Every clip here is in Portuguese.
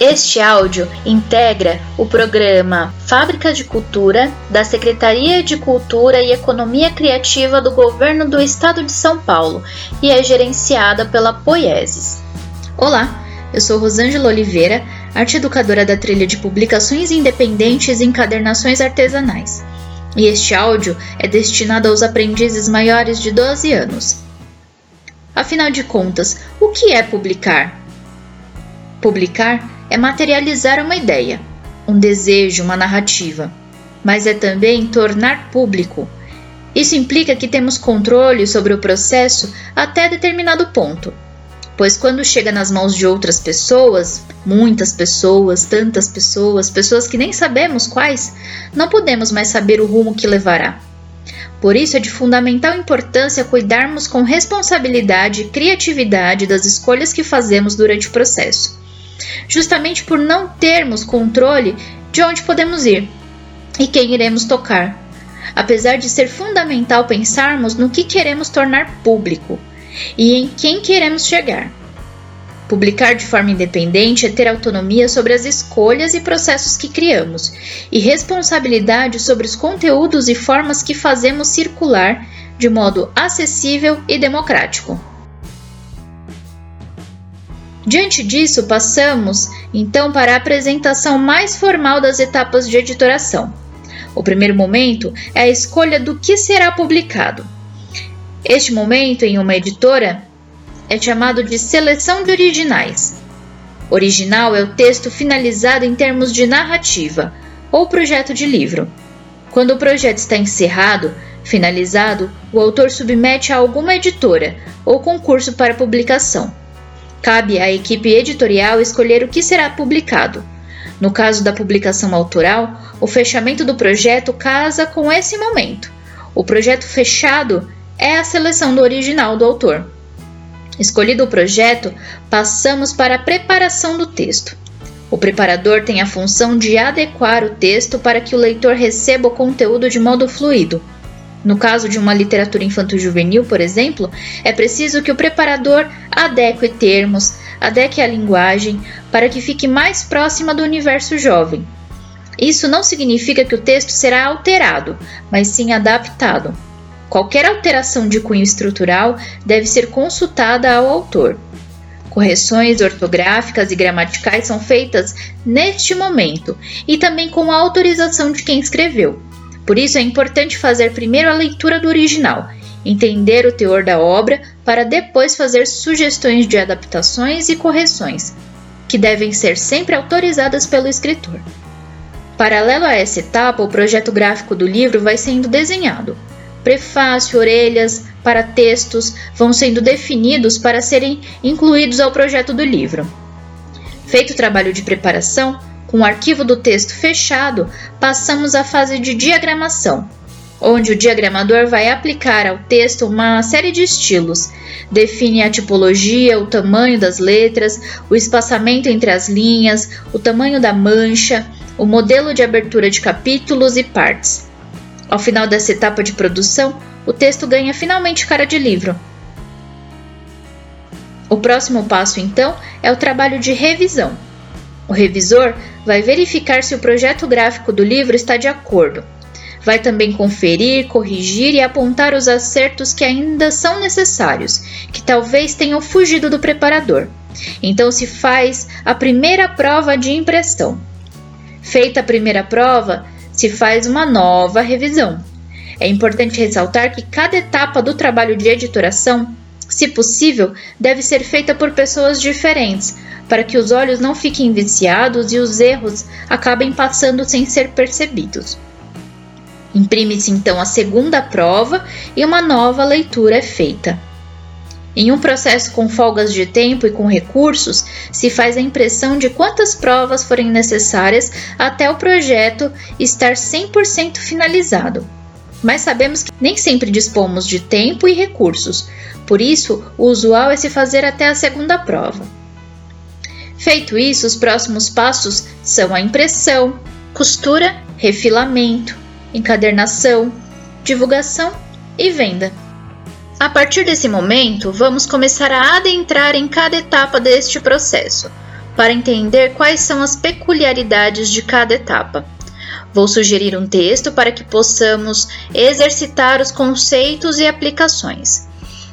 Este áudio integra o programa Fábrica de Cultura da Secretaria de Cultura e Economia Criativa do Governo do Estado de São Paulo e é gerenciada pela Poieses. Olá, eu sou Rosângela Oliveira, arte educadora da trilha de publicações independentes e encadernações artesanais. E este áudio é destinado aos aprendizes maiores de 12 anos. Afinal de contas, o que é publicar? Publicar é materializar uma ideia, um desejo, uma narrativa, mas é também tornar público. Isso implica que temos controle sobre o processo até determinado ponto, pois quando chega nas mãos de outras pessoas, muitas pessoas, tantas pessoas, pessoas que nem sabemos quais, não podemos mais saber o rumo que levará. Por isso é de fundamental importância cuidarmos com responsabilidade e criatividade das escolhas que fazemos durante o processo justamente por não termos controle de onde podemos ir e quem iremos tocar. Apesar de ser fundamental pensarmos no que queremos tornar público e em quem queremos chegar. Publicar de forma independente é ter autonomia sobre as escolhas e processos que criamos e responsabilidade sobre os conteúdos e formas que fazemos circular de modo acessível e democrático. Diante disso, passamos então para a apresentação mais formal das etapas de editoração. O primeiro momento é a escolha do que será publicado. Este momento em uma editora é chamado de seleção de originais. Original é o texto finalizado em termos de narrativa ou projeto de livro. Quando o projeto está encerrado, finalizado, o autor submete a alguma editora ou concurso para publicação. Cabe à equipe editorial escolher o que será publicado. No caso da publicação autoral, o fechamento do projeto casa com esse momento. O projeto fechado é a seleção do original do autor. Escolhido o projeto, passamos para a preparação do texto. O preparador tem a função de adequar o texto para que o leitor receba o conteúdo de modo fluido. No caso de uma literatura infanto-juvenil, por exemplo, é preciso que o preparador adeque termos, adeque a linguagem para que fique mais próxima do universo jovem. Isso não significa que o texto será alterado, mas sim adaptado. Qualquer alteração de cunho estrutural deve ser consultada ao autor. Correções ortográficas e gramaticais são feitas neste momento e também com a autorização de quem escreveu. Por isso é importante fazer primeiro a leitura do original, entender o teor da obra, para depois fazer sugestões de adaptações e correções, que devem ser sempre autorizadas pelo escritor. Paralelo a essa etapa, o projeto gráfico do livro vai sendo desenhado. Prefácio, orelhas, para textos vão sendo definidos para serem incluídos ao projeto do livro. Feito o trabalho de preparação, com o arquivo do texto fechado, passamos à fase de diagramação, onde o diagramador vai aplicar ao texto uma série de estilos. Define a tipologia, o tamanho das letras, o espaçamento entre as linhas, o tamanho da mancha, o modelo de abertura de capítulos e partes. Ao final dessa etapa de produção, o texto ganha finalmente cara de livro. O próximo passo, então, é o trabalho de revisão. O revisor vai verificar se o projeto gráfico do livro está de acordo. Vai também conferir, corrigir e apontar os acertos que ainda são necessários, que talvez tenham fugido do preparador. Então se faz a primeira prova de impressão. Feita a primeira prova, se faz uma nova revisão. É importante ressaltar que cada etapa do trabalho de editoração, se possível, deve ser feita por pessoas diferentes, para que os olhos não fiquem viciados e os erros acabem passando sem ser percebidos. Imprime-se então a segunda prova e uma nova leitura é feita. Em um processo com folgas de tempo e com recursos, se faz a impressão de quantas provas forem necessárias até o projeto estar 100% finalizado. Mas sabemos que nem sempre dispomos de tempo e recursos, por isso o usual é se fazer até a segunda prova. Feito isso, os próximos passos são a impressão, costura, refilamento, encadernação, divulgação e venda. A partir desse momento, vamos começar a adentrar em cada etapa deste processo. para entender quais são as peculiaridades de cada etapa. Vou sugerir um texto para que possamos exercitar os conceitos e aplicações.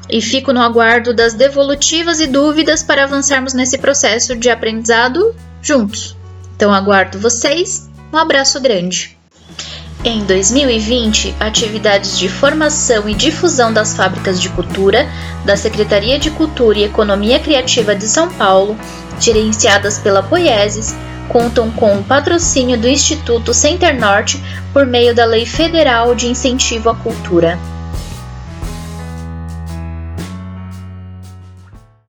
E fico no aguardo das devolutivas e dúvidas para avançarmos nesse processo de aprendizado juntos. Então aguardo vocês. Um abraço grande. Em 2020, atividades de formação e difusão das fábricas de cultura da Secretaria de Cultura e Economia Criativa de São Paulo, gerenciadas pela Poieses, contam com o patrocínio do Instituto Center Norte por meio da Lei Federal de Incentivo à Cultura.